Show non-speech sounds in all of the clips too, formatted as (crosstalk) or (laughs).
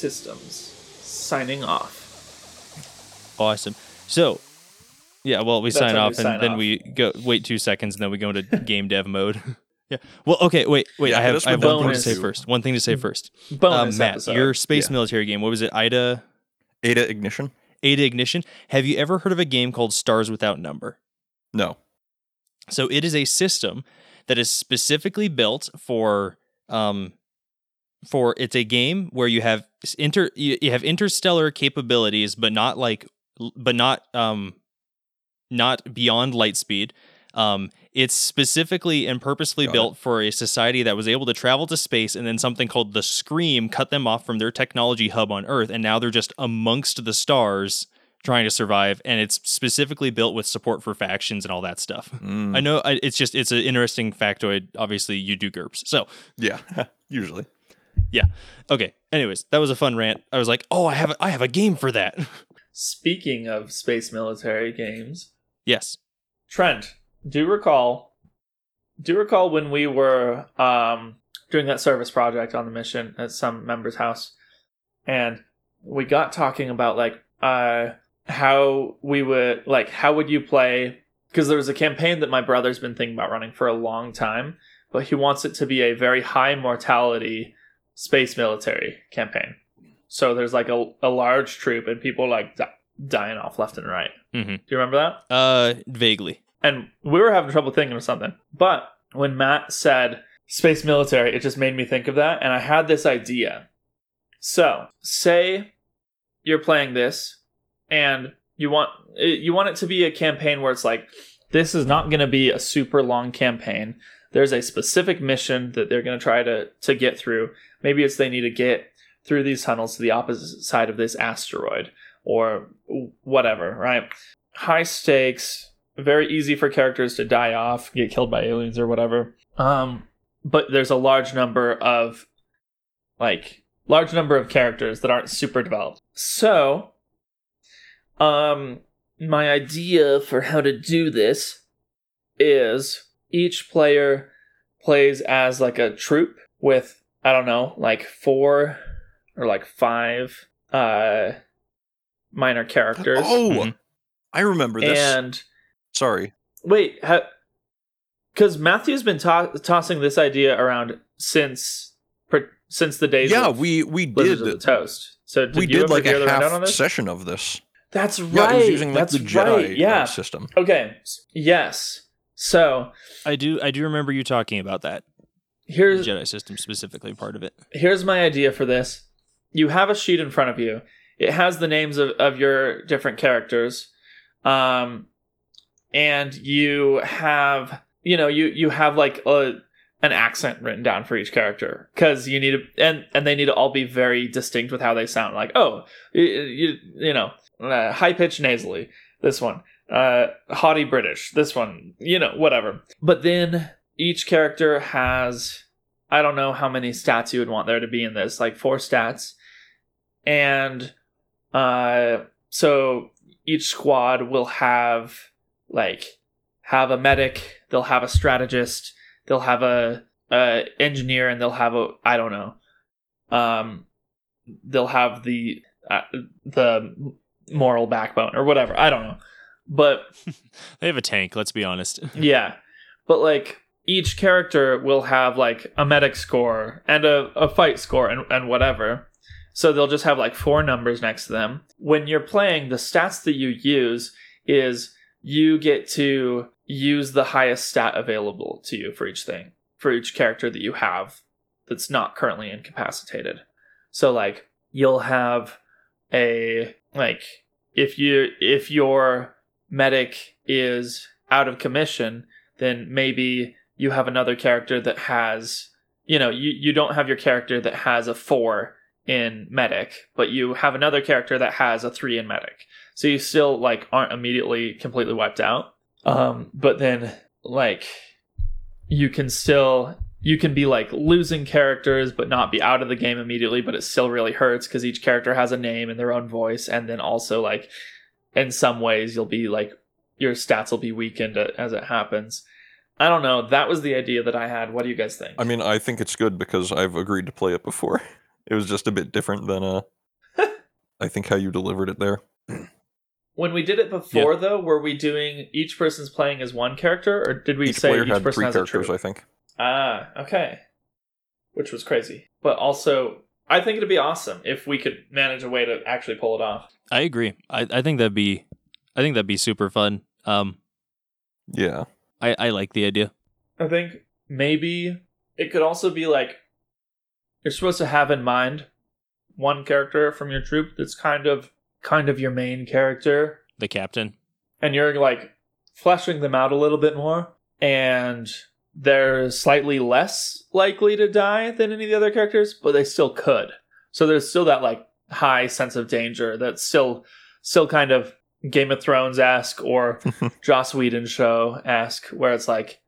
Systems signing off. Awesome. So, yeah, well, we That's sign when we off and sign then off. we go wait two seconds and then we go into (laughs) game dev mode. (laughs) yeah. Well, okay, wait, wait. Yeah, I have, I have one thing to say first. One thing to say first. Bonus Um, Matt, episode. your space Yeah. military game. What was it? Ida Ada Ignition? Ada Ignition. Have you ever heard of a game called Stars Without Number? No. So it is a system that is specifically built for um for it's a game where you have inter you, you have interstellar capabilities but not like but not um not beyond light speed. Um it's specifically and purposefully Got it. built for a society that was able to travel to space and then something called the scream cut them off from their technology hub on earth and now they're just amongst the stars trying to survive and it's specifically built with support for factions and all that stuff. Mm, I know I, it's just it's an interesting factoid. Obviously, you do GURPS. So yeah, (laughs) usually. Okay. Anyways, that was a fun rant. I was like, oh, I have a, I have a game for that. (laughs) Speaking of space military games, yes. Trent, do you recall? Do you recall when we were um, doing that service project on the mission at some member's house, and we got talking about like uh, how we would like how would you play? Because there was a campaign that my brother's been thinking about running for a long time, but he wants it to be a very high mortality space military campaign. So there's like a, a large troop and people like di- dying off left and right. Mm-hmm. Do you remember that? Uh, vaguely. and we were having trouble thinking of something. But when Matt said space military, it just made me think of that, and I had this idea. So, say you're playing this, and you want you want it to be a campaign where it's like this is not going to be a super long campaign. There's a specific mission that they're going to try to to get through. Maybe it's they need to get through these tunnels to the opposite side of this asteroid or whatever, right? High stakes, very easy for characters to die off, get killed by aliens or whatever. Um, but there's a large number of like large number of characters that aren't super developed. So, um, my idea for how to do this is each player plays as like a troop with I don't know, like four or like five uh minor characters. Oh, Mhm. I remember this. and Sorry. Wait, because Matthew's been to- tossing this idea around since per- since the days. Yeah, of we we Blizzards did of the Toast. So did we you did like a the on half this? session of this. That's Yeah, right. it was using like That's the Jedi right. uh, Yeah. system. Okay. Yes. So I do I do remember you talking about that the here's Jedi system specifically part of it. here's my idea for this. You have a sheet in front of you. It has the names of, of your different characters. Um and you have you know, you you have like a an accent written down for each character because you need to and and they need to all be very distinct with how they sound like oh you you, you know uh, high pitched nasally this one uh haughty british this one you know whatever but then each character has i don't know how many stats you would want there to be in this like four stats. And uh so each squad will have like have a medic they'll have a strategist they'll have a, a engineer and they'll have a i don't know. Um they'll have the uh, the moral backbone or whatever i don't know. But (laughs) They have a tank, let's be honest. yeah. But like each character will have like a medic score and a, a fight score and, and whatever. So they'll just have like four numbers next to them. When you're playing the stats that you use is you get to use the highest stat available to you for each thing for each character that you have that's not currently incapacitated. So like you'll have a like if you if your medic is out of commission then maybe you have another character that has you know you, you don't have your character that has a four in medic but you have another character that has a three in medic. So you still like aren't immediately completely wiped out. Um but then like you can still you can be like losing characters but not be out of the game immediately but it still really hurts because each character has a name and their own voice and then also like in some ways you'll be like your stats will be weakened as it happens i don't know that was the idea that i had what do you guys think I mean, I think it's good because I've agreed to play it before. (laughs) It was just a bit different than uh (laughs) I think how you delivered it there. When we did it before, though, were we doing each person's playing as one character, or did we Each say player each had person three has a characters, troop? I think. Ah, okay. Which was crazy. But also, I think it'd be awesome if we could manage a way to actually pull it off. I agree. I, I think that'd be I think that'd be super fun. Um Yeah. I, I like the idea. I think maybe it could also be like you're supposed to have in mind one character from your troop that's kind of kind of your main character The captain. and you're like fleshing them out a little bit more and they're slightly less likely to die than any of the other characters but they still could so there's still that like high sense of danger that's still still kind of game of thrones esque or (laughs) joss whedon show esque where it's like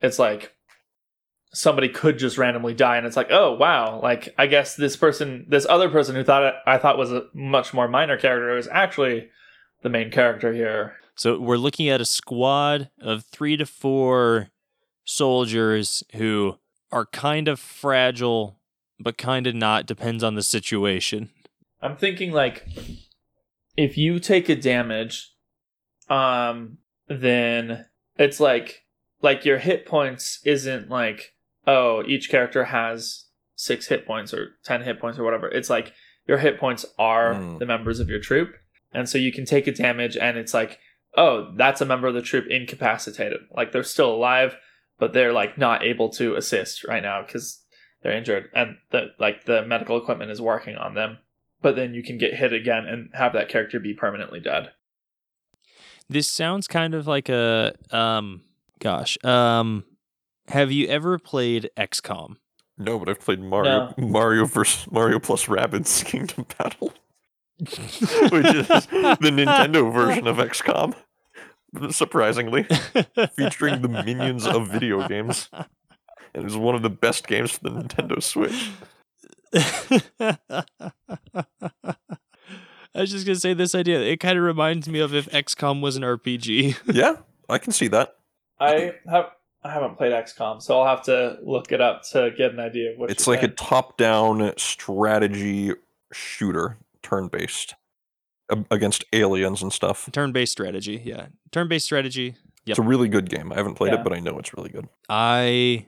it's like somebody could just randomly die and it's like oh wow like i guess this person this other person who thought i thought was a much more minor character is actually the main character here So we're looking at a squad of three to four soldiers who are kind of fragile, but kind of not. Depends on the situation. I'm thinking like if you take a damage, um, then it's like like your hit points isn't like oh each character has six hit points or ten hit points or whatever. It's like your hit points are Mm. the members of your troop, and so you can take a damage and it's like oh that's a member of the troop incapacitated. Like they're still alive, but they're like not able to assist right now because they're injured and the like the medical equipment is working on them but then you can get hit again and have that character be permanently dead. This sounds kind of like a um. Gosh, um, have you ever played XCOM? No, but I've played Mario (laughs) Mario versus Mario plus Rabbids (laughs) Kingdom Battle. (laughs) Which is the Nintendo version of XCOM. Surprisingly. Featuring the minions of video games. And it was one of the best games for the Nintendo Switch. (laughs) I was just gonna say this idea. It kind of reminds me of if XCOM was an RPG. (laughs) Yeah, I can see that. I have I haven't played XCOM, so I'll have to look it up to get an idea of what It's you're like a top-down strategy shooter, turn-based, against aliens and stuff. Turn-based strategy, yeah. Turn-based strategy. Yep. It's a really good game. I haven't played Yeah. it, but I know it's really good. I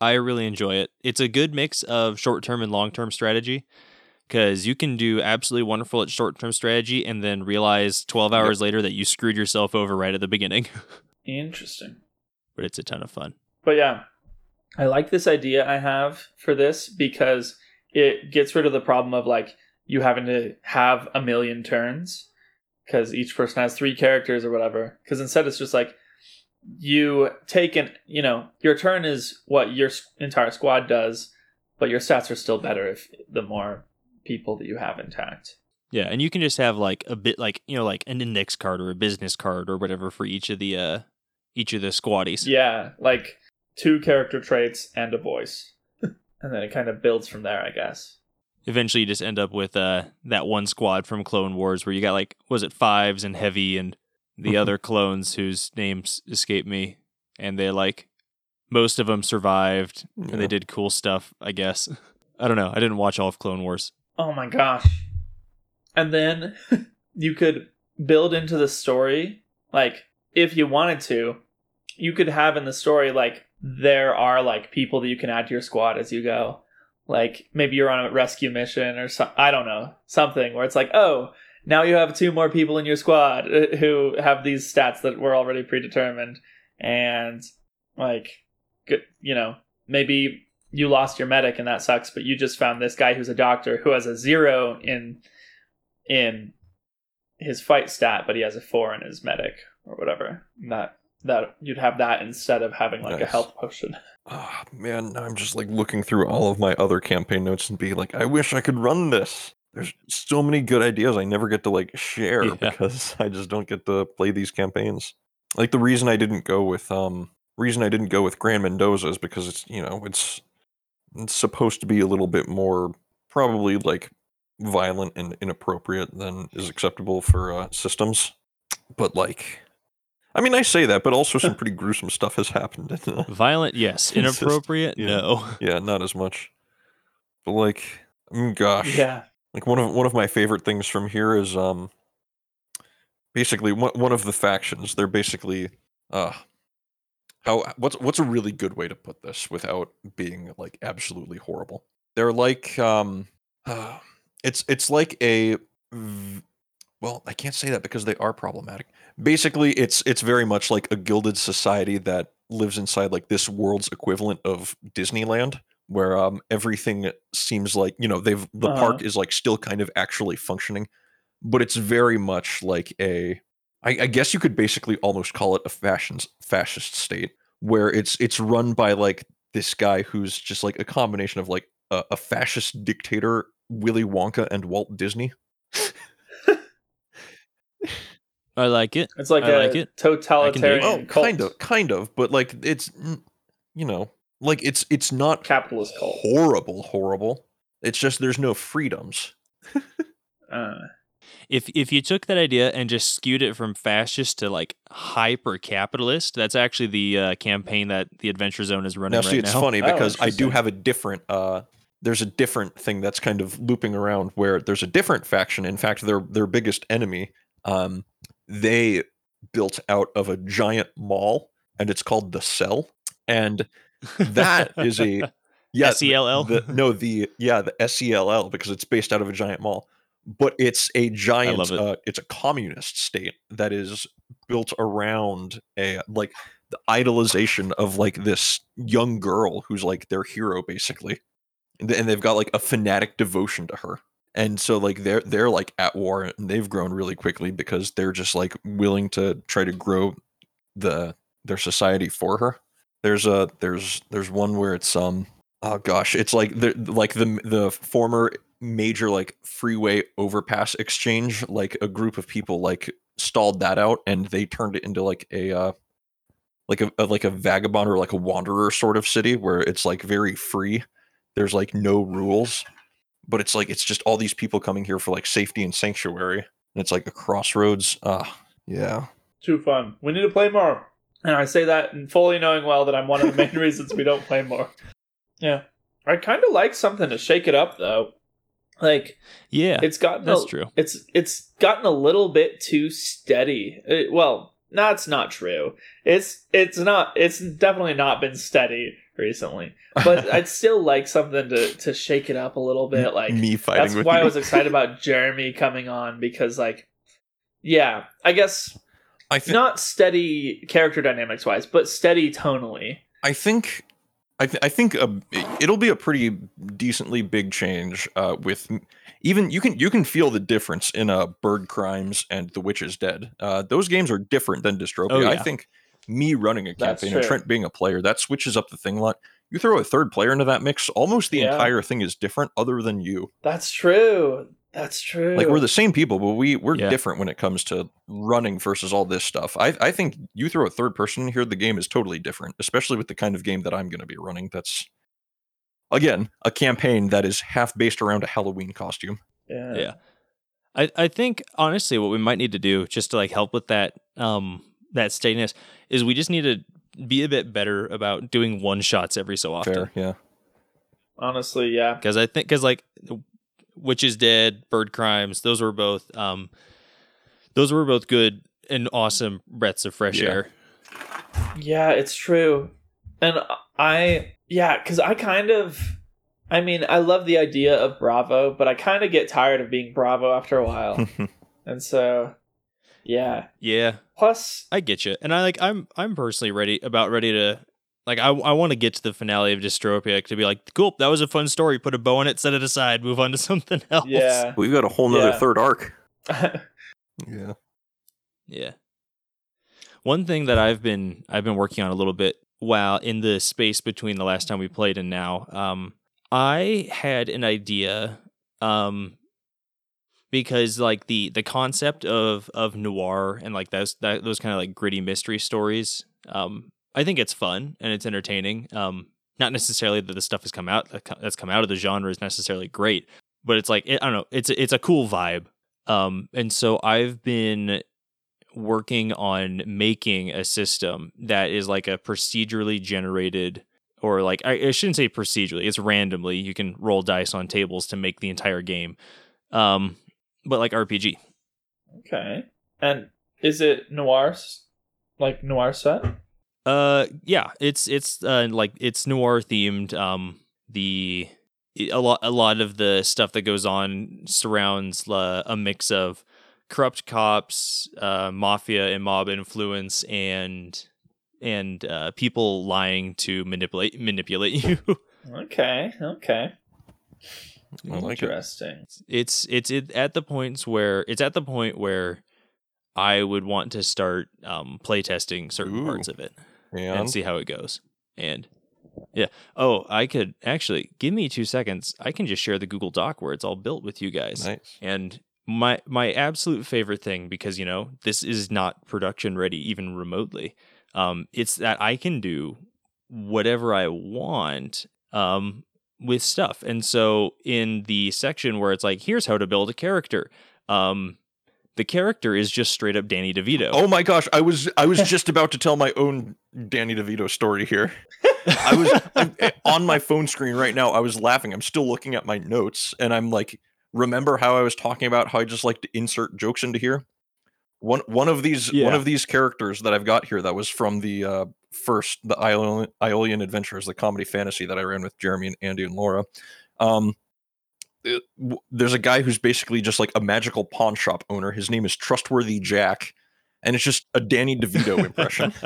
I really enjoy it. It's a good mix of short-term and long-term strategy because you can do absolutely wonderful at short-term strategy and then realize 12 Yep. hours later that you screwed yourself over right at the beginning. (laughs) Interesting. but it's a ton of fun. But yeah, I like this idea I have for this because it gets rid of the problem of like you having to have a million turns because each person has three characters or whatever. Because instead, it's just like you take an you know your turn is what your entire squad does, but your stats are still better if the more people that you have intact. Yeah, and you can just have like a bit like, you know, like an index card or a business card or whatever for each of the uh each of the squaddies. Yeah, like two character traits and a voice, (laughs) and then it kind of builds from there, I guess. eventually you just end up with uh that one squad from Clone Wars where you got like was it fives and Hevy and the other clones whose names escape me and they like most of them survived and they did cool stuff I guess (laughs) I don't know I didn't watch all of Clone Wars Oh my gosh. And then (laughs) you could build into the story, like, if you wanted to, you could have in the story, like, there are, like, people that you can add to your squad as you go. Like, maybe you're on a rescue mission or some, I don't know, something where it's like, oh, now you have two more people in your squad uh, who have these stats that were already predetermined. And, like, good, you know, maybe you lost your medic and that sucks but you just found this guy who's a doctor who has a zero in in his fight stat but he has a four in his medic or whatever that that you'd have that instead of having like a health potion (laughs) Ah, man, I'm just like looking through all of my other campaign notes and be like, I wish I could run this. There's so many good ideas I never get to like (laughs) share Yeah. because I just don't get to play these campaigns. Like the reason I didn't go with um reason I didn't go with Grand Mendoza is because it's you know it's it's supposed to be a little bit more probably like violent and inappropriate than is acceptable for uh, systems. But like, I mean, I say that, but also some (laughs) pretty gruesome stuff has happened. In, uh, violent yes (laughs) It's just- inappropriate yeah. no yeah, not as much. But like, Mm, gosh. Yeah. Like one of one of my favorite things from here is um basically one one of the factions. They're basically uh how what's what's a really good way to put this without being like absolutely horrible. They're like um uh, (sighs) it's it's like a well, I can't say that because they are problematic. Basically, it's it's very much like a gilded society that lives inside like this world's equivalent of Disneyland where um everything seems like you know they've the Uh-huh. park is like still kind of actually functioning but it's very much like a I, I guess you could basically almost call it a fashion fascist state where it's it's run by like this guy who's just like a combination of like a, a fascist dictator willy wonka and walt disney (laughs) I like it. It's like I a like it. totalitarian oh cult. kind of kind of but like it's you know like it's it's not capitalist cult. horrible horrible. It's just there's no freedoms. (laughs) Uh, If if you took that idea and just skewed it from fascist to like hyper capitalist, that's actually the uh, campaign that the Adventure Zone is running right now see it's now. funny Oh, because i do have a different uh there's a different thing that's kind of looping around where there's a different faction. In fact their their biggest enemy um they built out of a giant mall and it's called the cell. And that (laughs) is a yeah the- SELL? the, no the yeah the sell because it's based out of a giant mall but it's a giant it. uh, it's a communist state that is built around a like the idolization of like this young girl who's like their hero basically and they've got like a fanatic devotion to her and so like they're they're like at war and they've grown really quickly because they're just like willing to try to grow the their society for her there's a there's there's one where it's um oh gosh it's like the like the the former major like freeway overpass exchange like a group of people like stalled that out and they turned it into like a uh like a, a like a vagabond or like a wanderer sort of city where it's like very free there's like no rules but it's like it's just all these people coming here for like safety and sanctuary and it's like a crossroads ah yeah too fun. We need to play more. And I say that and fully knowing well that I'm one of the main (laughs) reasons we don't play more. Yeah. I kind of like something to shake it up though. Like yeah, it's gotten that's a, true. It's it's gotten a little bit too steady. It- well, that's not true. It's it's not. It's definitely not been steady recently. But (laughs) I'd still like something to to shake it up a little bit. Like me fighting that's why you I was excited about Jeremy coming on because like, yeah, I guess I think not steady character dynamics wise, but steady tonally. I think I, th- I think a, it'll be a pretty decently big change uh, with even you can you can feel the difference in uh, Bird Crimes and The Witch is Dead. Uh, those games are different than Dystropia. Oh, I think me running a campaign and. Trent being a player that switches up the thing a lot. You throw a third player into that mix, almost the Yeah. entire thing is different, other than you. That's true. That's true. Like we're the same people, but we we're Yeah. different when it comes to running versus all this stuff. I I think you throw a third person in here, the game is totally different, especially with the kind of game that I'm going to be running. That's again a campaign that is half based around a Halloween costume. yeah. Yeah. I, I think honestly what we might need to do just to like help with that um that steadiness is we just need to be a bit better about doing one shots every so often. Fair, yeah. Honestly, yeah. because I think because like Witch is Dead, Bird Crimes, those were both um those were both good and awesome breaths of fresh Yeah. air. Yeah, it's true. And I, yeah, because I kind of, I mean, I love the idea of Bravo, but I kind of get tired of being Bravo after a while. (laughs) and so, yeah. Yeah, Plus, I get you, and I like I'm I'm personally ready about ready to like I I want to get to the finale of Dystropia to be like cool that was a fun story put a bow on it set it aside move on to (laughs) something else yeah. We've got a whole nother Yeah. third arc. (laughs) Yeah. Yeah. One thing that I've been I've been working on a little bit while in the space between the last time we played and now, um, I had an idea, um, because like the the concept of of noir and like those that, those kind of like gritty mystery stories, um, I think it's fun and it's entertaining. Um, not necessarily that the stuff has come out that's come out of the genre is necessarily great, but it's like it, I don't know, it's it's a cool vibe. Um, and so I've been working on making a system that is like a procedurally generated or like I, I shouldn't say procedurally. It's randomly. You can roll dice on tables to make the entire game, um, but like RPG. Okay. And is it noir, like noir set? Uh, yeah, it's it's uh, like it's noir themed. Um, the a lot a lot of the stuff that goes on surrounds uh, a mix of corrupt cops, uh, mafia and mob influence, and and uh, people lying to manipulate manipulate (laughs) you. Okay. Okay. I like it. Interesting. it's it's it, at the points where it's at the point where I would want to start um, playtesting certain parts of it. And, and see how it goes. And yeah. Oh, I could actually give me two seconds. I can just share the Google Doc where it's all built with you guys. nice. And my my absolute favorite thing, because you know, this is not production ready even remotely. Um, it's that I can do whatever I want um with stuff. And so in the section where it's like, here's how to build a character, um, the character is just straight up Danny DeVito. Oh my gosh, I was I was just (laughs) about to tell my own Danny DeVito story here. I was (laughs) I'm- eh, on my phone screen right now. I was laughing. I'm still looking at my notes, and I'm like, remember how I was talking about how I just like to insert jokes into here? One one of these Yeah. one of these characters that I've got here that was from the uh, first the Iolian, Iolian Adventures, the comedy fantasy that I ran with Jeremy and Andy and Laura. Um, it- there's a guy who's basically just like a magical pawn shop owner. His name is Trustworthy Jack, and it's just a Danny DeVito impression. (laughs)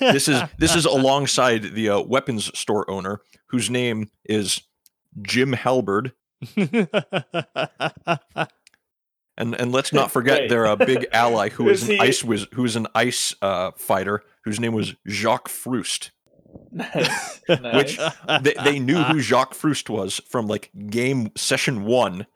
this is this is alongside the uh, weapons store owner whose name is Jim Halberd, (laughs) and and let's not Wait. forget their uh, big ally who (laughs) is Is an he- ice wiz- who is an ice uh, fighter whose name was Jacques Froust. Nice. (laughs) nice. They, they knew who Jacques Froust was from like game session one,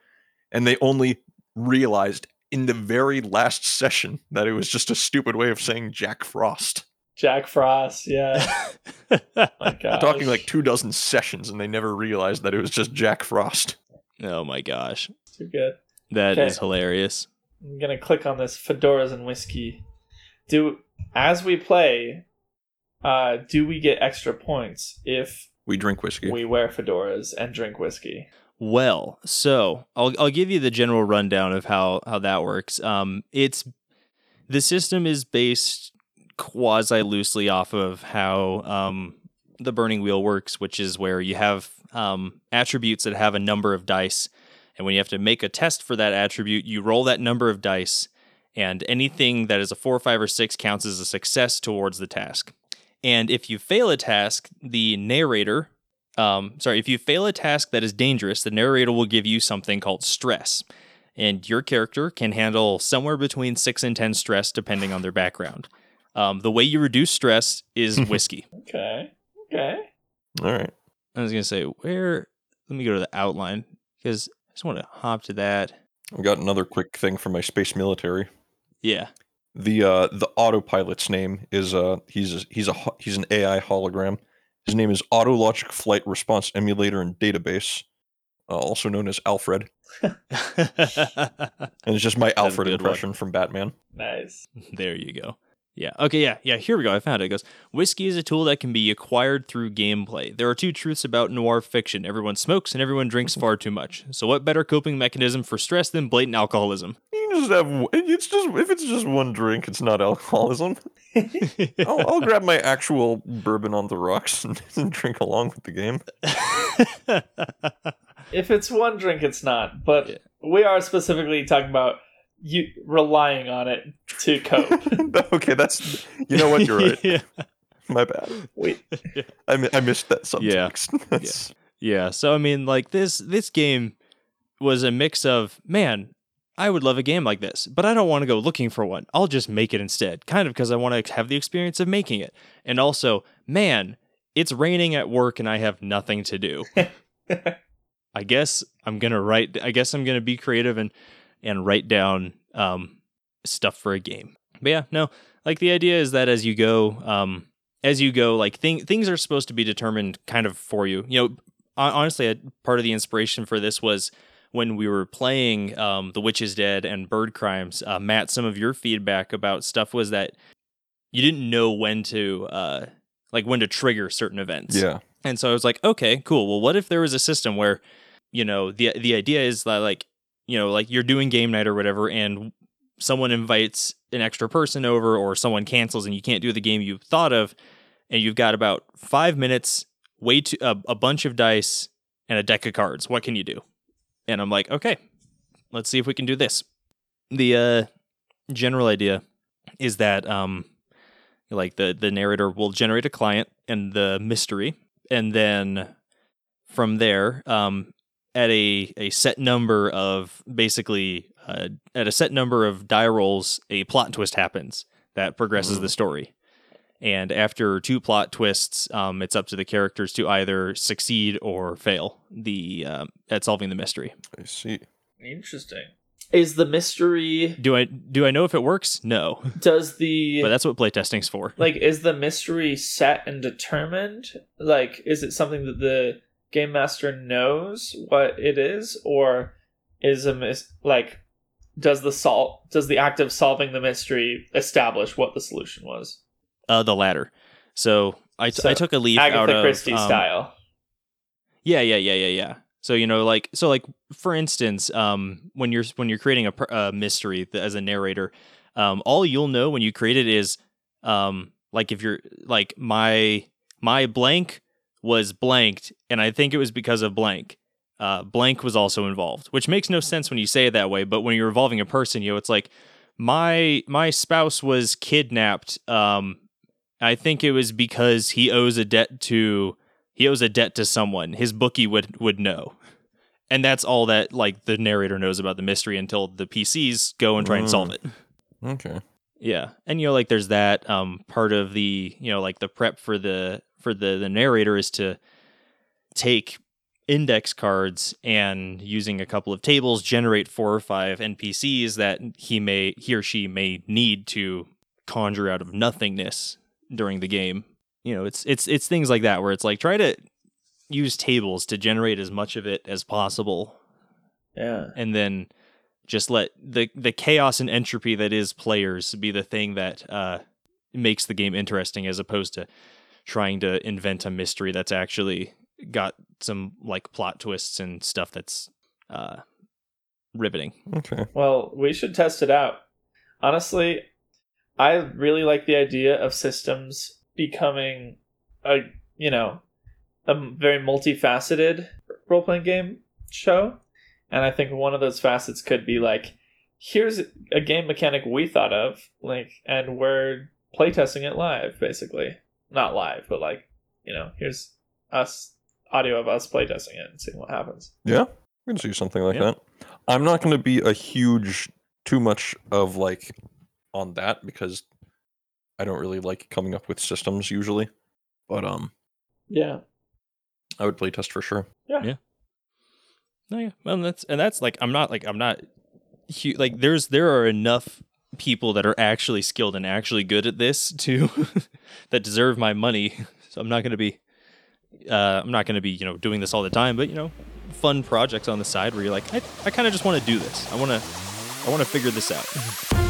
and they only realized in the very last session that it was just a stupid way of saying Jack Frost. Jack Frost. Yeah. (laughs) My gosh. talking like two dozen sessions and they never realized that it was just Jack Frost. oh my gosh. too good. that is Okay. hilarious. I'm gonna click on this fedoras and whiskey. Do as we play, uh, do we get extra points if We drink whiskey. we wear fedoras and drink whiskey? Well, so I'll I'll give you the general rundown of how how that works. Um, it's the system is based quasi loosely off of how um the burning wheel works, which is where you have um attributes that have a number of dice, and when you have to make a test for that attribute, you roll that number of dice, and anything that is a four, five, or six counts as a success towards the task. And if you fail a task, the narrator um, sorry, if you fail a task that is dangerous, the narrator will give you something called stress. And your character can handle somewhere between six and 10 stress depending on their background. Um, the way you reduce stress is (laughs) whiskey. Okay. Okay. All right. I was going to say, where? Let me go to the outline because I just want to hop to that. I've got another quick thing for my space military. Yeah. The uh the autopilot's name is uh he's he's a he's an AI hologram. His name is Autologic Flight Response Emulator and Database, uh, also known as Alfred. (laughs) And it's just my Alfred good one. impression from Batman. Nice. (laughs) there you go. Yeah. Okay. Yeah. Yeah. Here we go. I found it. It goes Whiskey is a tool that can be acquired through gameplay. There are two truths about noir fiction everyone smokes and everyone drinks far too much. So, what better coping mechanism for stress than blatant alcoholism? You can just have it's just if it's just one drink, it's not alcoholism. (laughs) I'll, I'll grab my actual bourbon on the rocks and, (laughs) and drink along with the game. If it's one drink, it's not. But Yeah. we are specifically talking about you relying on it to cope. (laughs) okay, that's you know what you're right. yeah. My bad. we, I, mi- I missed that Yeah. subtext. That's- Yeah. So I mean, like this this game was a mix of man. I would love a game like this, but I don't want to go looking for one. I'll just make it instead, kind of because I want to have the experience of making it. And also, man, it's raining at work and I have nothing to do. (laughs) I guess I'm gonna write. I guess I'm gonna be creative and and write down um, stuff for a game. But yeah, no. Like the idea is that as you go, um, as you go, like thing, things are supposed to be determined kind of for you. You know, honestly, a, part of the inspiration for this was when we were playing um, The Witch is Dead and Bird Crimes. Uh, Matt, some of your feedback about stuff was that you didn't know when to uh, like when to trigger certain events. Yeah. And so I was like, okay, cool. Well, what if there was a system where, you know, the the idea is that like, you know, like you're doing game night or whatever, and someone invites an extra person over, or someone cancels, and you can't do the game you thought of, and you've got about five minutes, way to a, a bunch of dice and a deck of cards. What can you do? And I'm like, okay, let's see if we can do this. The uh, general idea is that um, like the the narrator will generate a client and the mystery. And then from there um at a a set number of basically uh, at a set number of die rolls a plot twist happens that progresses the story and after two plot twists um it's up to the characters to either succeed or fail the um, at solving the mystery I see. Interesting. Is the mystery do i do i know if it works no does the but that's what playtesting's for like is the mystery set and determined? Like is it something that the game master knows what it is or is a mis- like does the sol- does the act of solving the mystery establish what the solution was? Uh the latter so i, t- So, I took a leaf out Agatha of Christie um, style. Yeah, yeah, yeah, yeah, yeah. So you know, like, so like, for instance, um, when you're when you're creating a, a mystery th- as a narrator, um, all you'll know when you create it is, um, like if you're like my my blank was blanked, and I think it was because of blank. Uh, blank was also involved, which makes no sense when you say it that way. But when you're involving a person, you know, it's like my my spouse was kidnapped. Um, I think it was because he owes a debt to he owes a debt to someone. His bookie would would know. And that's all that like the narrator knows about the mystery until the PCs go and try and solve it. Okay. Yeah. And you know like there's that um part of the, you know, like the prep for the for the the narrator is to take index cards and using a couple of tables generate four or five NPCs that he may he or she may need to conjure out of nothingness during the game. You know, it's it's it's things like that where it's like try to use tables to generate as much of it as possible Yeah. and then just let the the chaos and entropy that is players be the thing that uh makes the game interesting as opposed to trying to invent a mystery that's actually got some like plot twists and stuff that's uh riveting. Okay. Well, we should test it out. Honestly, I really like the idea of systems becoming a, you know, a very multifaceted role playing game show. And I think one of those facets could be like, here's a game mechanic we thought of, like, and we're playtesting it live, basically. Not live, but like, you know, here's us, audio of us playtesting it and seeing what happens. Yeah. We can see something like Yeah. that. I'm not going to be a huge, too much of like on that because I don't really like coming up with systems usually. But um, Yeah. I would play test for sure. Yeah. Yeah. No, yeah. Well, that's and that's like I'm not like I'm not hu- like there's there are enough people that are actually skilled and actually good at this too (laughs) that deserve my money. (laughs) So I'm not going to be uh I'm not going to be, you know, doing this all the time, but you know, fun projects on the side where you're like I I kind of just want to do this. I want to I want to figure this out. (laughs)